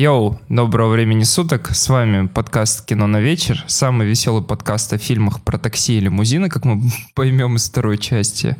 Йоу, доброго времени суток, с вами подкаст «Кино на вечер», самый веселый подкаст о фильмах про такси и лимузины, как мы поймем из второй части.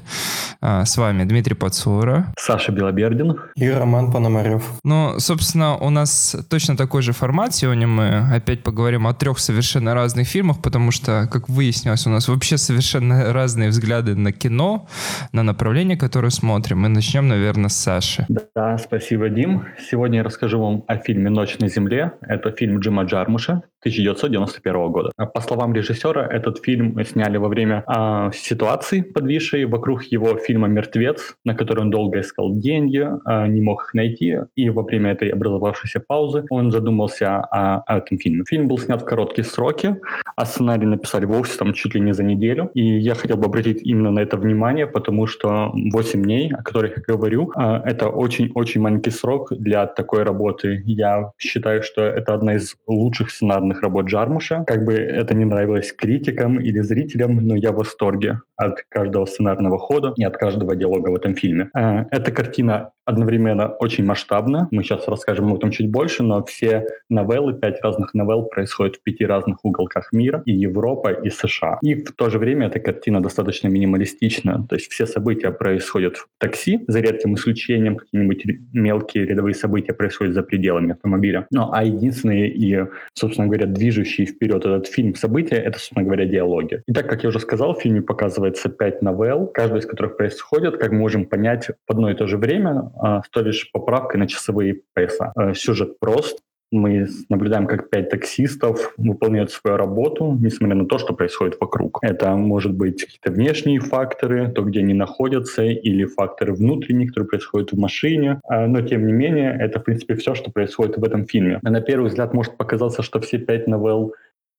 А, с вами Дмитрий Пацура. Саша Белобердин. И Роман Пономарев. Ну, собственно, у нас точно такой же формат. Сегодня мы опять поговорим о трех совершенно разных фильмах, потому что, как выяснилось, у нас вообще совершенно разные взгляды на кино, на направление, которое смотрим. Мы начнем, наверное, с Саши. Да, спасибо, Дим. Сегодня я расскажу вам о фильме «Ночь на земле». Это фильм Джима Джармуша 1991 года. По словам режиссера, этот фильм сняли во время э, ситуации, подвисшей вокруг его фильма «Мертвец», на который он долго искал деньги, э, не мог их найти, и во время этой образовавшейся паузы он задумался о, о этом фильме. Фильм был снят в короткие сроки, а сценарий написали вовсе там чуть ли не за неделю, и я хотел бы обратить именно на это внимание, потому что 8 дней, о которых я говорю, э, это очень-очень маленький срок для такой работы. Я считаю, что это одна из лучших сценарных главных работ Джармуша. Как бы это не нравилось критикам или зрителям, но я в восторге от каждого сценарного хода и от каждого диалога в этом фильме. Э, эта картина одновременно очень масштабна. Мы сейчас расскажем об этом чуть больше, но все новеллы, пять разных новелл происходят в пяти разных уголках мира, и Европа, и США. И в то же время эта картина достаточно минималистична. То есть все события происходят в такси, за редким исключением какие-нибудь мелкие рядовые события происходят за пределами автомобиля. Ну, а единственные и, собственно говоря, движущие вперед этот фильм события — это, собственно говоря, диалоги. И так, как я уже сказал, в фильме показывается пять новелл, каждая из которых происходит, как мы можем понять, в одно и то же время, а, с той лишь поправкой на часовые пояса. Э, сюжет прост, мы наблюдаем, как пять таксистов выполняют свою работу, несмотря на то, что происходит вокруг. Это может быть какие-то внешние факторы, то, где они находятся, или факторы внутренние, которые происходят в машине. А, но, тем не менее, это, в принципе, все, что происходит в этом фильме. На первый взгляд может показаться, что все пять новелл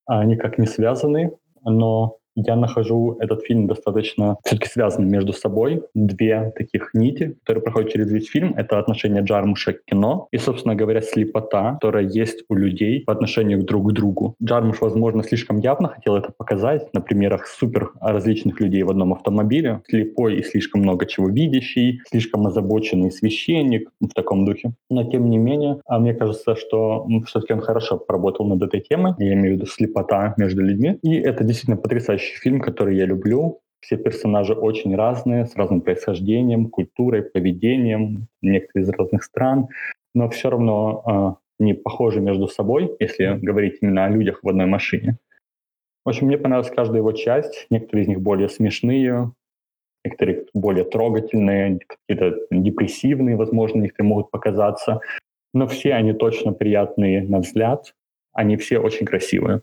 а, никак не связаны, но я нахожу этот фильм достаточно все-таки связанным между собой. Две таких нити, которые проходят через весь фильм, это отношение Джармуша к кино и, собственно говоря, слепота, которая есть у людей по отношению друг к другу. Джармуш, возможно, слишком явно хотел это показать на примерах супер различных людей в одном автомобиле. Слепой и слишком много чего видящий, слишком озабоченный священник в таком духе. Но, тем не менее, а мне кажется, что все-таки он хорошо поработал над этой темой. Я имею в виду слепота между людьми. И это действительно потрясающе потрясающий фильм, который я люблю. Все персонажи очень разные, с разным происхождением, культурой, поведением, некоторые из разных стран, но все равно э, не похожи между собой, если говорить именно о людях в одной машине. В общем, мне понравилась каждая его часть. Некоторые из них более смешные, некоторые более трогательные, какие-то депрессивные, возможно, некоторые могут показаться. Но все они точно приятные на взгляд. Они все очень красивые.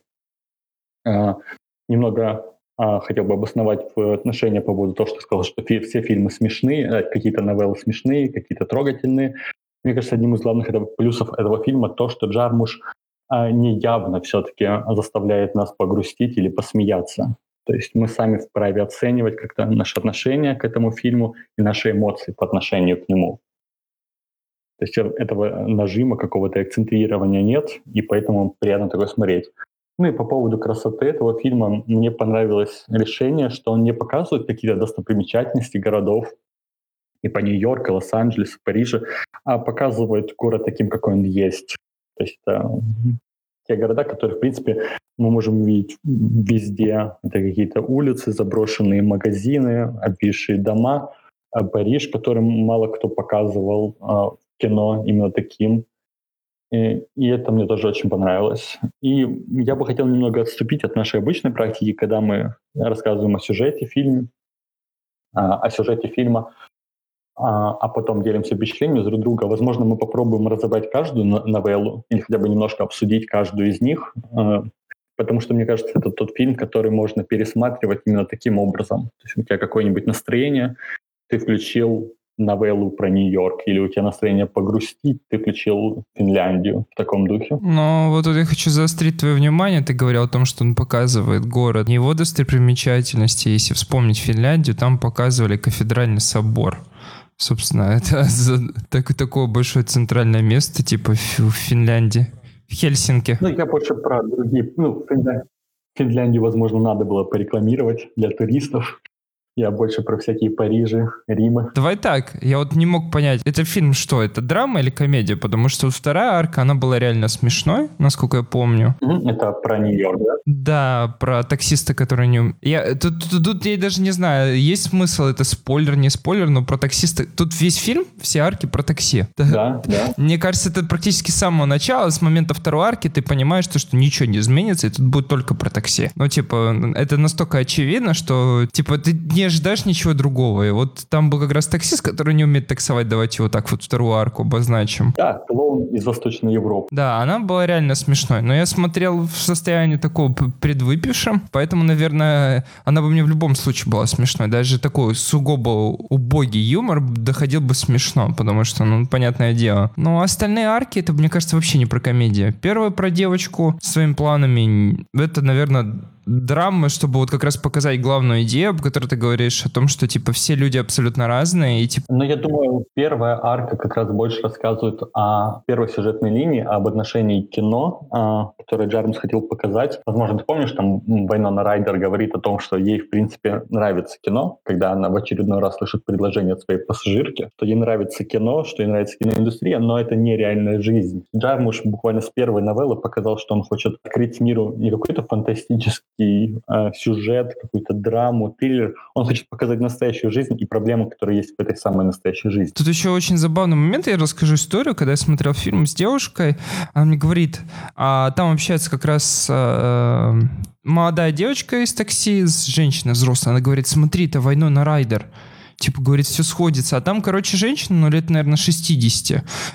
Немного а, хотел бы обосновать в отношении по поводу того, что сказал, что фи- все фильмы смешные, э, какие-то новеллы смешные, какие-то трогательные. Мне кажется, одним из главных этого, плюсов этого фильма то, что Джармуш а, неявно все-таки заставляет нас погрустить или посмеяться. То есть мы сами вправе оценивать как-то наше отношение к этому фильму и наши эмоции по отношению к нему. То есть этого нажима, какого-то акцентрирования нет, и поэтому приятно такое смотреть. Ну и по поводу красоты этого фильма мне понравилось решение, что он не показывает какие-то достопримечательности городов, и по Нью-Йорку, Лос-Анджелес, Париже, а показывает город таким, какой он есть. То есть это те города, которые, в принципе, мы можем видеть везде. Это какие-то улицы, заброшенные магазины, обвисшие дома. А Париж, который мало кто показывал а, в кино именно таким. И, и это мне тоже очень понравилось. И я бы хотел немного отступить от нашей обычной практики, когда мы рассказываем о сюжете фильма, о сюжете фильма, а, а потом делимся впечатлениями друг друга. Возможно, мы попробуем разобрать каждую новеллу или хотя бы немножко обсудить каждую из них, а, потому что, мне кажется, это тот фильм, который можно пересматривать именно таким образом. То есть у тебя какое-нибудь настроение, ты включил новеллу про Нью-Йорк, или у тебя настроение погрустить, ты включил Финляндию в таком духе. Ну, вот тут я хочу заострить твое внимание. Ты говорил о том, что он показывает город. Его достопримечательности. Если вспомнить Финляндию, там показывали кафедральный собор. Собственно, это так, такое большое центральное место, типа в Финляндии, в Хельсинки. Ну, я больше про другие. Ну, Финляндию, Финляндию, возможно, надо было порекламировать для туристов Я больше про всякие Парижи, Римы. Давай так, я вот не мог понять, это фильм что, это драма или комедия? Потому что вторая арка, она была реально смешной, насколько я помню. Это про Нью-Йорк, да? Да, про таксиста, который не... Я, тут, тут, тут я даже не знаю, есть смысл, это спойлер, не спойлер, но про таксиста... Тут весь фильм, все арки про такси. Да, да. Мне кажется, это практически с самого начала, с момента второй арки ты понимаешь, то, что ничего не изменится, и тут будет только про такси. Ну, типа, это настолько очевидно, что, типа, ты не ожидаешь ничего другого. И вот там был как раз таксист, который не умеет таксовать, давайте его так вот вторую арку обозначим. Да, клоун из Восточной Европы. Да, она была реально смешной. Но я смотрел в состоянии такого предвыпившем, поэтому, наверное, она бы мне в любом случае была смешной. Даже такой сугубо убогий юмор доходил бы смешно, потому что, ну, понятное дело. Но остальные арки, это, мне кажется, вообще не про комедию. Первая про девочку своими планами, это, наверное, драмы, чтобы вот как раз показать главную идею, об которой ты говоришь, о том, что, типа, все люди абсолютно разные, и, типа... Ну, я думаю, первая арка как раз больше рассказывает о первой сюжетной линии, об отношении кино, а, которое Джармс хотел показать. Возможно, ты помнишь, там Вайнона Райдер говорит о том, что ей, в принципе, нравится кино, когда она в очередной раз слышит предложение от своей пассажирки, что ей нравится кино, что ей нравится киноиндустрия, но это не реальная жизнь. Джармуш буквально с первой новеллы показал, что он хочет открыть миру не какой-то фантастический э, сюжет, какую-то драму, триллер. Он хочет показать настоящую жизнь и проблемы, которые есть в этой самой настоящей жизни. Тут еще очень забавный момент, я расскажу историю, когда я смотрел фильм с девушкой, она мне говорит, а там общается как раз э, молодая девочка из такси с женщиной взрослой, она говорит, смотри, это войну на Райдер типа, говорит, все сходится. А там, короче, женщина, ну, лет, наверное, 60.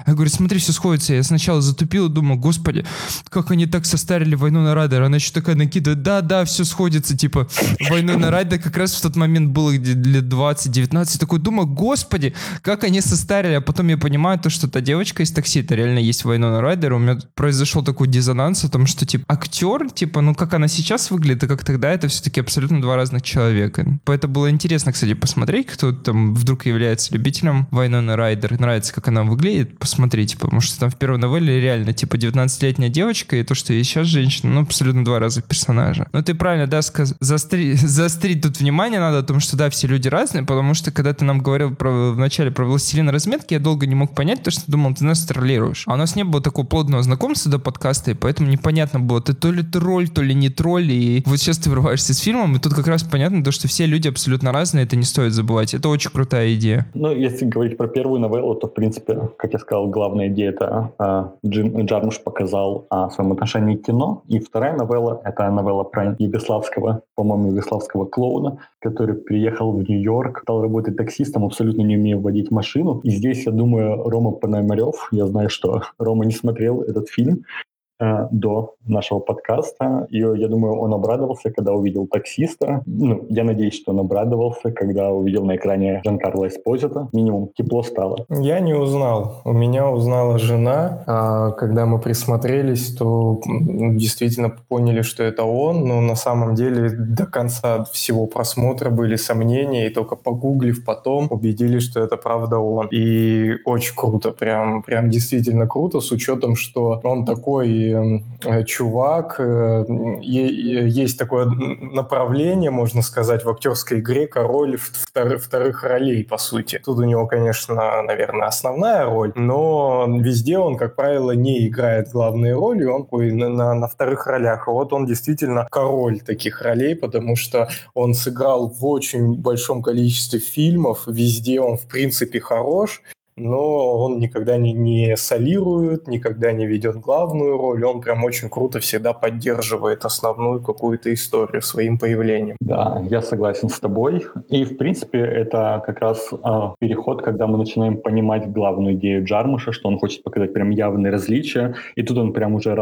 Я говорю, смотри, все сходится. Я сначала затупил и думаю, господи, как они так состарили войну на Райдер. Она еще такая накидывает, да-да, все сходится, типа, войну на Райдер как раз в тот момент было лет 20-19. Такой думаю, господи, как они состарили. А потом я понимаю то, что та девочка из такси, это реально есть войну на Райдер. У меня произошел такой дизонанс о том, что, типа, актер, типа, ну, как она сейчас выглядит, и как тогда, это все-таки абсолютно два разных человека. Поэтому было интересно, кстати, посмотреть, кто там вдруг является любителем Вайнона Райдер, нравится, как она выглядит, посмотрите, потому что там в первой новелле реально, типа, 19-летняя девочка, и то, что есть сейчас женщина, ну, абсолютно два раза персонажа. Но ты правильно, да, сказ... Застри... заострить тут внимание надо о том, что, да, все люди разные, потому что, когда ты нам говорил про... в начале про «Властелина разметки», я долго не мог понять, то, что думал, ты нас троллируешь. А у нас не было такого плотного знакомства до подкаста, и поэтому непонятно было, ты то ли тролль, то ли не тролль, и вот сейчас ты врываешься с фильмом, и тут как раз понятно то, что все люди абсолютно разные, это не стоит забывать. Очень крутая идея. Ну, если говорить про первую новеллу, то, в принципе, как я сказал, главная идея это а, Джим Джармуш показал о своем отношении к кино. И вторая новелла — это новелла про югославского, по-моему, югославского клоуна, который приехал в Нью-Йорк, стал работать таксистом, абсолютно не умея водить машину. И здесь, я думаю, Рома Пономарев, я знаю, что Рома не смотрел этот фильм, Э, до нашего подкаста. И я думаю, он обрадовался, когда увидел таксиста. Ну, я надеюсь, что он обрадовался, когда увидел на экране Жан-Карло Эспозита. Минимум тепло стало. Я не узнал. У меня узнала жена. А когда мы присмотрелись, то действительно поняли, что это он. Но на самом деле до конца всего просмотра были сомнения. И только погуглив потом, убедились, что это правда он. И очень круто. Прям, прям действительно круто, с учетом, что он такой Э, чувак. Э, есть такое направление, можно сказать, в актерской игре король вторых, ролей, по сути. Тут у него, конечно, наверное, основная роль, но везде он, как правило, не играет главные роли, он на, на, на вторых ролях. вот он действительно король таких ролей, потому что он сыграл в очень большом количестве фильмов, везде он, в принципе, хорош, но он никогда не, не солирует, никогда не ведет главную роль, он прям очень круто всегда поддерживает основную какую-то историю своим появлением. Да, я согласен с тобой. И, в принципе, это как раз э, переход, когда мы начинаем понимать главную идею Джармуша, что он хочет показать прям явные различия. И тут он прям уже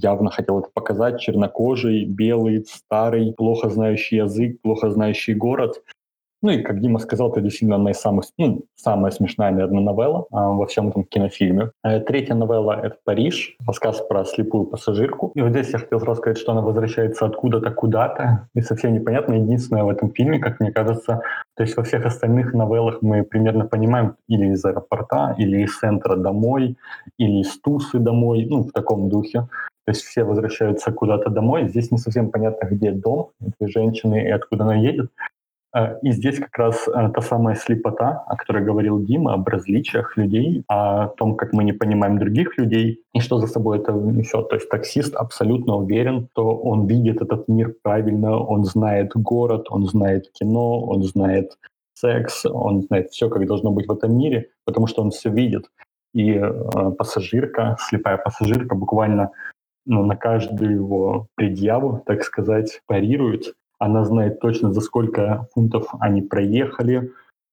явно хотел это показать. Чернокожий, белый, старый, плохо знающий язык, плохо знающий город. Ну и, как Дима сказал, это действительно одна из самых, ну, самая смешная, наверное, новелла а, во всем этом кинофильме. А, третья новелла — это «Париж», рассказ про слепую пассажирку. И вот здесь я хотел сразу сказать, что она возвращается откуда-то куда-то, и совсем непонятно. Единственное в этом фильме, как мне кажется, то есть во всех остальных новеллах мы примерно понимаем или из аэропорта, или из центра домой, или из Тусы домой, ну, в таком духе. То есть все возвращаются куда-то домой. Здесь не совсем понятно, где дом этой женщины и откуда она едет. Э, и здесь как раз э, та самая слепота, о которой говорил Дима, об различиях людей, о том, как мы не понимаем других людей, и что за собой это несет. То есть таксист абсолютно уверен, что он видит этот мир правильно, он знает город, он знает кино, он знает секс, он знает все, как должно быть в этом мире, потому что он все видит. И э, пассажирка, слепая пассажирка буквально ну, на каждую его предъяву, так сказать, парирует. Она знает точно, за сколько фунтов они проехали,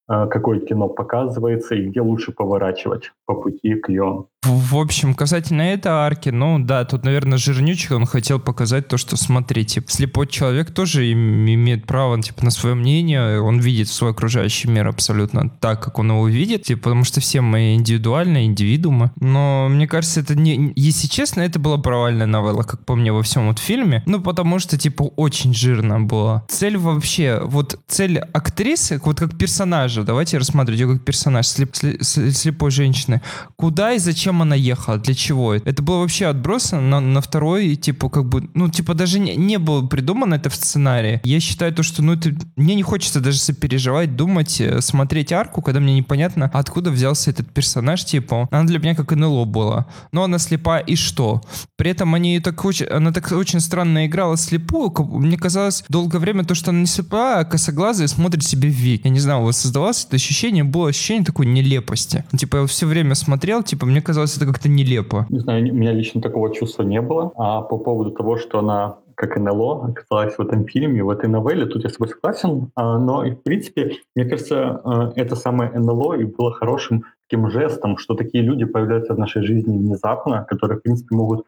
э, какое кино показывается и где лучше поворачивать по пути к ее в общем, касательно этой арки, ну да, тут, наверное, жирнючек, он хотел показать то, что, смотрите, слепой человек тоже имеет право, типа, на свое мнение, он видит свой окружающий мир абсолютно так, как он его видит, типа, потому что все мы индивидуальные, индивидуумы. Но, мне кажется, это не... Если честно, это была провальная новелла, как по мне, во всем вот фильме, ну, потому что, типа, очень жирно было. Цель вообще, вот цель актрисы, вот как персонажа, давайте рассматривать ее как персонаж слеп, слепой женщины, куда и зачем зачем она ехала, для чего. Это было вообще отбросно на, на второй, типа, как бы, ну, типа, даже не, не было придумано это в сценарии. Я считаю то, что, ну, это, мне не хочется даже сопереживать, думать, э, смотреть арку, когда мне непонятно, откуда взялся этот персонаж, типа, она для меня как НЛО была. Но она слепая, и что? При этом они так очень, она так очень странно играла слепую, мне казалось долгое время то, что она не слепая, а косоглазая смотрит себе в век. Я не знаю, у вас создавалось это ощущение, было ощущение такой нелепости. Типа, я все время смотрел, типа, мне казалось, казалось это как-то нелепо. Не знаю, у меня лично такого чувства не было. А по поводу того, что она как НЛО оказалась в этом фильме, в этой новелле, тут я с тобой согласен. А, но, в принципе, мне кажется, а, это самое НЛО и было хорошим таким жестом, что такие люди появляются в нашей жизни внезапно, которые, в принципе, могут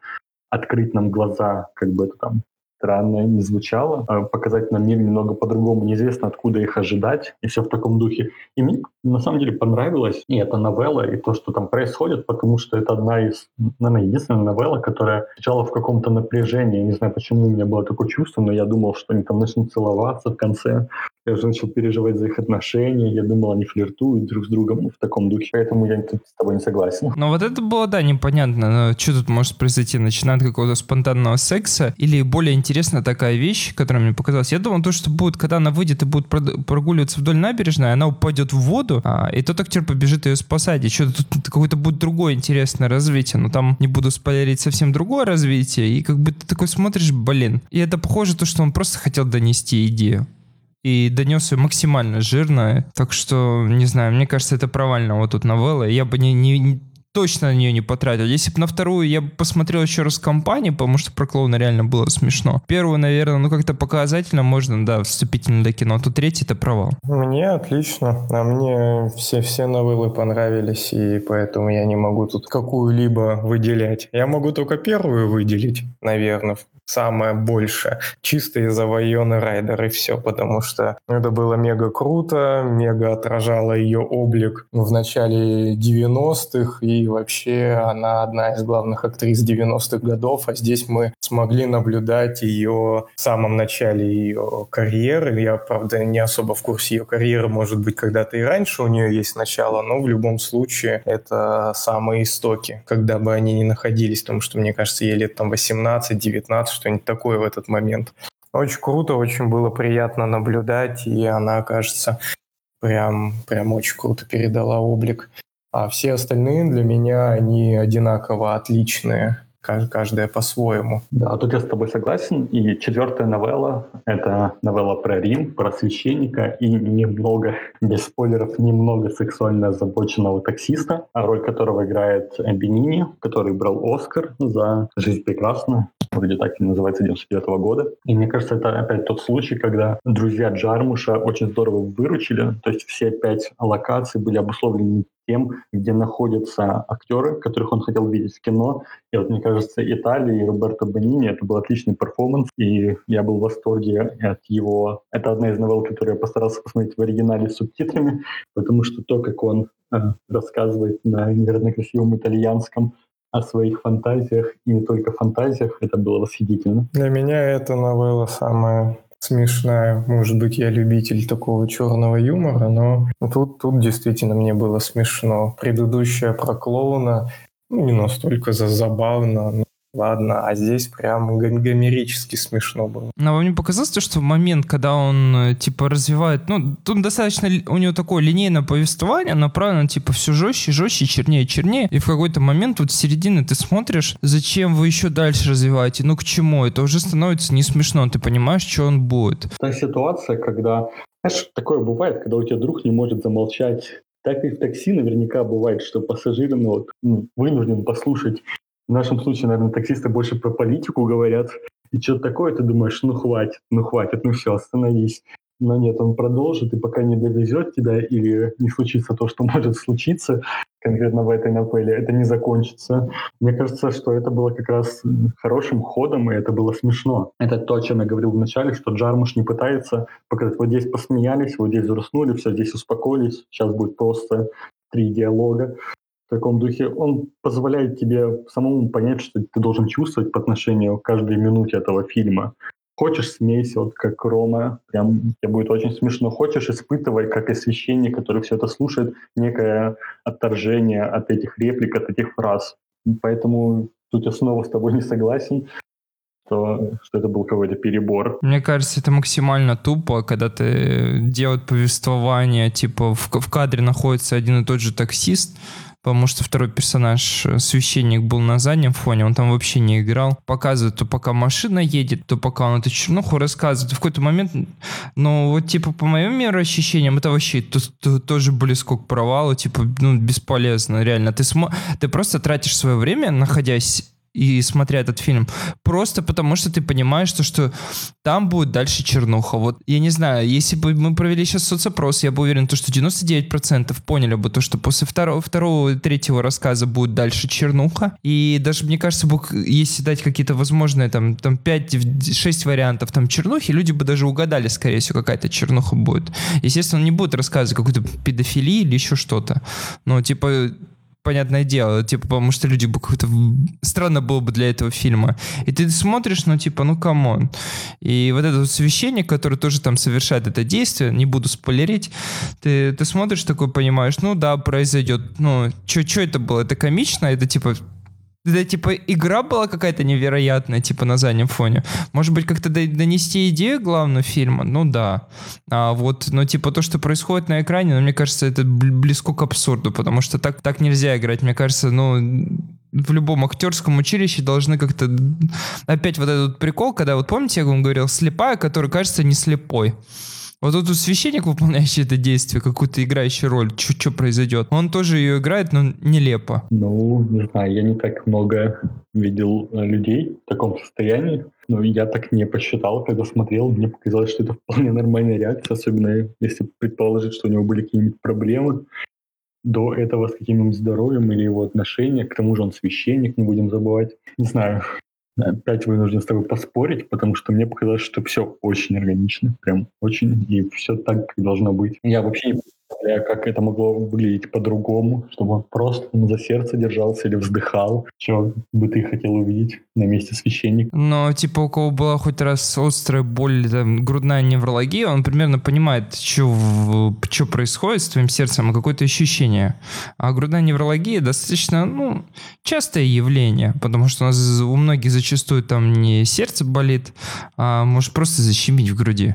открыть нам глаза, как бы это там странно не звучало, а показать нам мир немного по-другому, неизвестно откуда их ожидать, и все в таком духе. И мне на самом деле понравилась и эта новелла, и то, что там происходит, потому что это одна из, наверное, единственная новелла, которая сначала в каком-то напряжении, не знаю, почему у меня было такое чувство, но я думал, что они там начнут целоваться в конце, я уже начал переживать за их отношения, я думал, они флиртуют друг с другом ну, в таком духе, поэтому я тут с тобой не согласен. Но вот это было, да, непонятно, но что тут может произойти, начинает какого-то спонтанного секса или более интересная такая вещь, которая мне показалась. Я думал, то, что будет, когда она выйдет и будет прогуливаться вдоль набережной, она упадет в воду, а, и тот актер побежит ее спасать, и что-то тут какое-то будет другое интересное развитие, но там не буду спойлерить совсем другое развитие, и как бы ты такой смотришь, блин, и это похоже то, что он просто хотел донести идею и донес ее максимально жирно. Так что, не знаю, мне кажется, это провально вот тут новелла. Я бы не, не, точно на нее не потратил. Если бы на вторую я посмотрел еще раз компанию, потому что про клоуна реально было смешно. Первую, наверное, ну как-то показательно можно, да, вступительно для кино. А тут третий это провал. Мне отлично. А мне все, все новеллы понравились, и поэтому я не могу тут какую-либо выделять. Я могу только первую выделить, наверное, самое большее. Чисто из-за Вайоны Райдер и все, потому что это было мега круто, мега отражало ее облик в начале 90-х, и вообще она одна из главных актрис 90-х годов, а здесь мы смогли наблюдать ее в самом начале ее карьеры. Я, правда, не особо в курсе ее карьеры, может быть, когда-то и раньше у нее есть начало, но в любом случае это самые истоки, когда бы они ни находились, потому что, мне кажется, ей лет там 18-19, что-нибудь такое в этот момент. Очень круто, очень было приятно наблюдать, и она, кажется, прям, прям очень круто передала облик. А все остальные для меня, они одинаково отличные каждая по-своему. Да, тут я с тобой согласен. И четвертая новелла — это новелла про Рим, про священника и немного, без спойлеров, немного сексуально озабоченного таксиста, роль которого играет Бенини, который брал Оскар за «Жизнь прекрасна», вроде так и называется, 99 -го года. И мне кажется, это опять тот случай, когда друзья Джармуша очень здорово выручили. То есть все пять локаций были обусловлены тем, где находятся актеры, которых он хотел видеть в кино. И вот, мне кажется, Италия и Роберто Бонини — это был отличный перформанс, и я был в восторге от его... Это одна из новелл, которую я постарался посмотреть в оригинале с субтитрами, потому что то, как он э, рассказывает на невероятно красивом итальянском о своих фантазиях, и не только фантазиях, это было восхитительно. Для меня эта новелла самая смешная. Может быть, я любитель такого черного юмора, но тут, тут действительно мне было смешно. Предыдущая про клоуна ну, не настолько за забавно. Ладно, а здесь прям гомерически смешно было. Но вам не показалось то, что в момент, когда он, э, типа, развивает, ну, тут достаточно, у него такое линейное повествование, направлено, типа, все жестче, жестче, чернее, чернее, и в какой-то момент вот с середины ты смотришь, зачем вы еще дальше развиваете, ну, к чему, это уже становится не смешно, ты понимаешь, что он будет. Та ситуация, когда, знаешь, такое бывает, когда у тебя друг не может замолчать так и в такси наверняка бывает, что пассажиры ну, вот, ну, вынужден послушать в нашем случае, наверное, таксисты больше про политику говорят. И что-то такое, ты думаешь, ну хватит, ну хватит, ну все, остановись. Но нет, он продолжит, и пока не довезет тебя или не случится то, что может случиться конкретно в этой новелле, это не закончится. Мне кажется, что это было как раз хорошим ходом, и это было смешно. Это то, о чем я говорил вначале, что Джармуш не пытается показать, вот здесь посмеялись, вот здесь взроснули, все, здесь успокоились, сейчас будет просто три диалога в таком духе, он позволяет тебе самому понять, что ты должен чувствовать по отношению к каждой минуте этого фильма. Хочешь смейся, вот как Рома, прям тебе будет очень смешно. Хочешь испытывай, как и священник, который все это слушает, некое отторжение от этих реплик, от этих фраз. Поэтому тут я снова с тобой не согласен что, что это был какой-то перебор. Мне кажется, это максимально тупо, когда ты делают повествование, типа в, в кадре находится один и тот же таксист, потому что второй персонаж, э, священник, был на заднем фоне, он там вообще не играл. Показывает то пока машина едет, то пока он эту чернуху рассказывает. В какой-то момент, ну вот типа по моим ощущениям, это вообще то, то, тоже близко к провалу, типа, ну бесполезно, реально. Ты, смо... ты просто тратишь свое время, находясь и смотря этот фильм. Просто потому, что ты понимаешь, что, что там будет дальше чернуха. Вот, я не знаю, если бы мы провели сейчас соцопрос, я бы уверен, то, что 99% поняли бы то, что после второго, второго третьего рассказа будет дальше чернуха. И даже, мне кажется, бы, если дать какие-то возможные там, там 5-6 вариантов там чернухи, люди бы даже угадали, скорее всего, какая-то чернуха будет. Естественно, не будет рассказывать какую-то педофилию или еще что-то. Но, типа, понятное дело, типа, потому что люди бы какой-то... Странно было бы для этого фильма. И ты смотришь, ну, типа, ну, come on. И вот этот вот священник, который тоже там совершает это действие, не буду спойлерить, ты, ты смотришь такой, понимаешь, ну, да, произойдет, ну, что это было? Это комично? Это, типа, это, типа, игра была какая-то невероятная, типа, на заднем фоне. Может быть, как-то донести идею главного фильма? Ну, да. А вот, ну, типа, то, что происходит на экране, ну, мне кажется, это близко к абсурду, потому что так, так нельзя играть. Мне кажется, ну, в любом актерском училище должны как-то... Опять вот этот прикол, когда, вот помните, я вам говорил, слепая, который кажется не слепой. Вот тут священник, выполняющий это действие, какую-то играющую роль, что произойдет, он тоже ее играет, но нелепо. Ну, не знаю, я не так много видел э, людей в таком состоянии. Но я так не посчитал, когда смотрел. Мне показалось, что это вполне нормальная реакция, особенно если предположить, что у него были какие-нибудь проблемы до этого с каким-нибудь здоровьем или его отношения. К тому же он священник, не будем забывать. Не знаю, опять вынужден с тобой поспорить, потому что мне показалось, что все очень органично, прям очень, и все так, как должно быть. Я вообще не представляю, как это могло выглядеть по-другому, чтобы он просто за сердце держался или вздыхал. Что бы ты хотел увидеть на месте священника? Но, типа, у кого была хоть раз острая боль, там, грудная неврология, он примерно понимает, что, что происходит с твоим сердцем, и какое-то ощущение. А грудная неврология достаточно, ну, частое явление, потому что у нас у многих зачастую там не сердце болит, а может просто защемить в груди.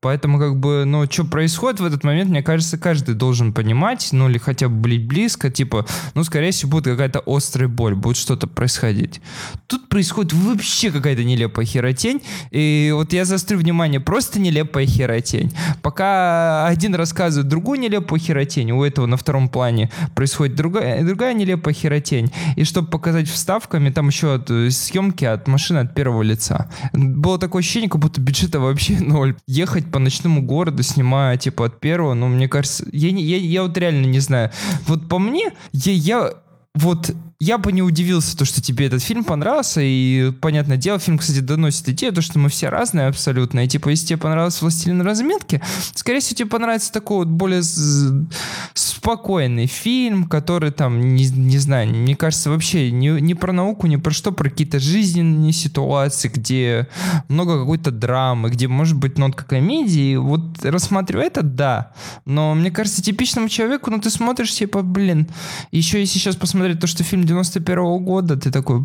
Поэтому, как бы, ну, что происходит в этот момент, мне кажется, каждый должен понимать, ну, или хотя бы близко, типа, ну, скорее всего, будет какая-то острая боль, будет что-то происходить. Тут происходит вообще какая-то нелепая херотень, и вот я заострю внимание, просто нелепая херотень. Пока один рассказывает другую нелепую херотень, у этого на втором плане происходит другая, другая нелепая херотень, и чтобы показать вставками, там еще от э, съемки от машины от первого лица. Было такое ощущение, как будто бюджета вообще ноль. Ехать по ночному городу, снимая, типа, от первого, ну, мне кажется, я, я, я вот реально не знаю. Вот по мне, я, я вот я бы не удивился, то, что тебе этот фильм понравился, и, понятное дело, фильм, кстати, доносит идею, то, что мы все разные абсолютно, и, типа, если тебе понравился «Властелин разметки», скорее всего, тебе понравится такой вот более спокойный фильм, который там, не, не знаю, мне кажется, вообще не, не про науку, не про что, про какие-то жизненные ситуации, где много какой-то драмы, где может быть нотка комедии. Вот рассматриваю это, да. Но мне кажется, типичному человеку, ну ты смотришь, типа, блин, еще если сейчас посмотреть то, что фильм 91 -го года, ты такой...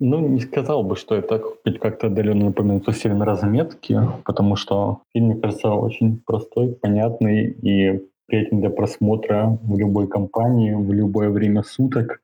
Ну, не сказал бы, что это как-то отдаленно напоминает фильм «Разметки», потому что фильм, мне кажется, очень простой, понятный и приятен для просмотра в любой компании, в любое время суток.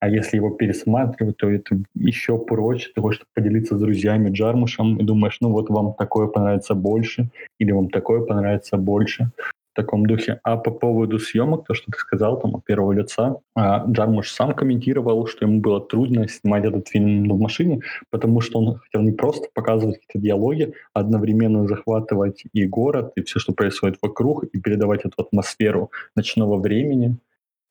А если его пересматривать, то это еще проще. Того, чтобы поделиться с друзьями Джармушем и думаешь, ну вот вам такое понравится больше, или вам такое понравится больше в таком духе. А по поводу съемок, то, что ты сказал там от первого лица, а, Джармуш сам комментировал, что ему было трудно снимать этот фильм в машине, потому что он хотел не просто показывать какие-то диалоги, а одновременно захватывать и город, и все, что происходит вокруг, и передавать эту атмосферу ночного времени.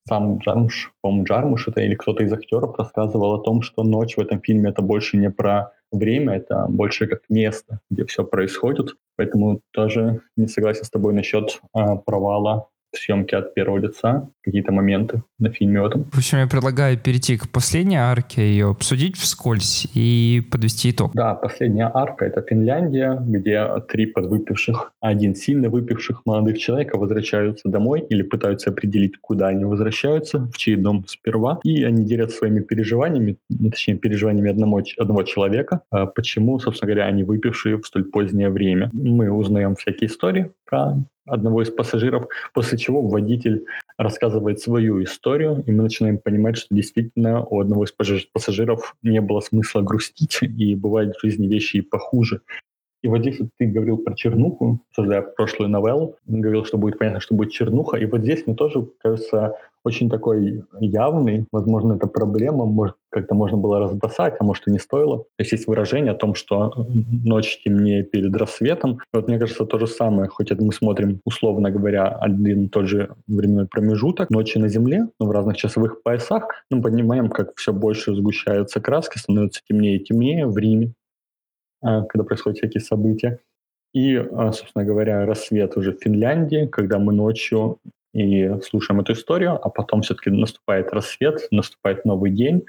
Сам Джармуш, по-моему, Джармуш это или кто-то из актеров рассказывал о том, что ночь в этом фильме это больше не про время, это больше как место, где все происходит. Поэтому тоже не согласен с тобой насчет а, провала съемки от первого лица, какие-то моменты на фильме в этом. В общем, я предлагаю перейти к последней арке, ее обсудить вскользь и подвести итог. Да, последняя арка — это Финляндия, где три подвыпивших, один сильно выпивших молодых человека возвращаются домой или пытаются определить, куда они возвращаются, в чей дом сперва, и они делят своими переживаниями, ну, точнее, переживаниями одного, одного человека, а почему, собственно говоря, они выпившие в столь позднее время. Мы узнаем всякие истории про одного из пассажиров, после чего водитель рассказывает свою историю, и мы начинаем понимать, что действительно у одного из пассажиров не было смысла грустить, и бывают в жизни вещи и похуже. И вот здесь вот ты говорил про чернуху, обсуждая прошлую новеллу, говорил, что будет понятно, что будет чернуха, и вот здесь мне тоже кажется очень такой явный, возможно, это проблема, может, как-то можно было разбросать, а может и не стоило. То есть есть выражение о том, что ночь темнее перед рассветом. И вот мне кажется, то же самое, хоть это мы смотрим, условно говоря, один и тот же временной промежуток, ночи на Земле, но в разных часовых поясах, мы понимаем, как все больше сгущаются краски, становится темнее и темнее в Риме, когда происходят всякие события. И, а, собственно говоря, рассвет уже в Финляндии, когда мы ночью и слушаем эту историю, а потом все-таки наступает рассвет, наступает новый день,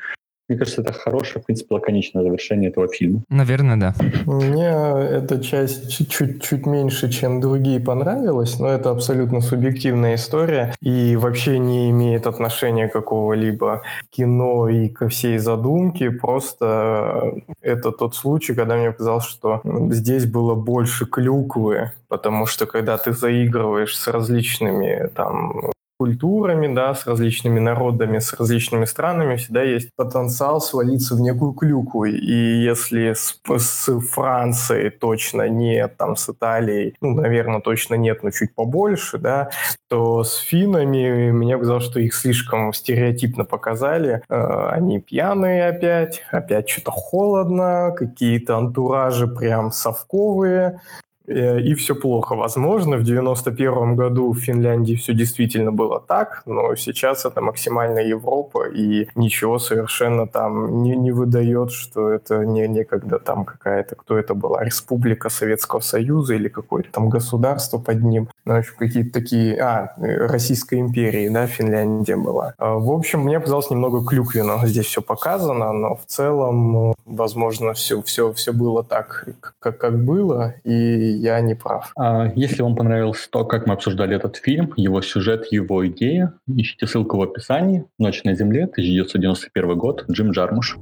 мне кажется, это хорошее, в принципе, лаконичное завершение этого фильма. Наверное, да. Мне эта часть чуть-чуть чуть меньше, чем другие, понравилась, но это абсолютно субъективная история и вообще не имеет отношения какого-либо кино и ко всей задумке. Просто это тот случай, когда мне казалось, что здесь было больше клюквы, потому что когда ты заигрываешь с различными там культурами, да, с различными народами, с различными странами всегда есть потенциал свалиться в некую клюкву. И если с, с Францией точно нет, там с Италией, ну, наверное, точно нет, но чуть побольше, да, то с финами мне казалось, что их слишком стереотипно показали. Э, они пьяные опять, опять что-то холодно, какие-то антуражи прям совковые. Э, и все плохо. Возможно, в 91 году в Финляндии все действительно было так, но сейчас это максимальная Европа, и ничего совершенно там не, не выдает, что это не некогда там какая-то, кто это была, республика Советского Союза или какое-то там государство под ним. Ну, в общем, какие-то такие... А, Российской империи, да, Финляндия была. А, в общем, мне казалось немного клюквенно здесь все показано, но в целом, возможно, все, все, все было так, как, как было, и я не прав. А если вам понравилось то, как мы обсуждали этот фильм, его сюжет, его идея, ищите ссылку в описании. «Ночь на земле», 1991 год, Джим Джармуш.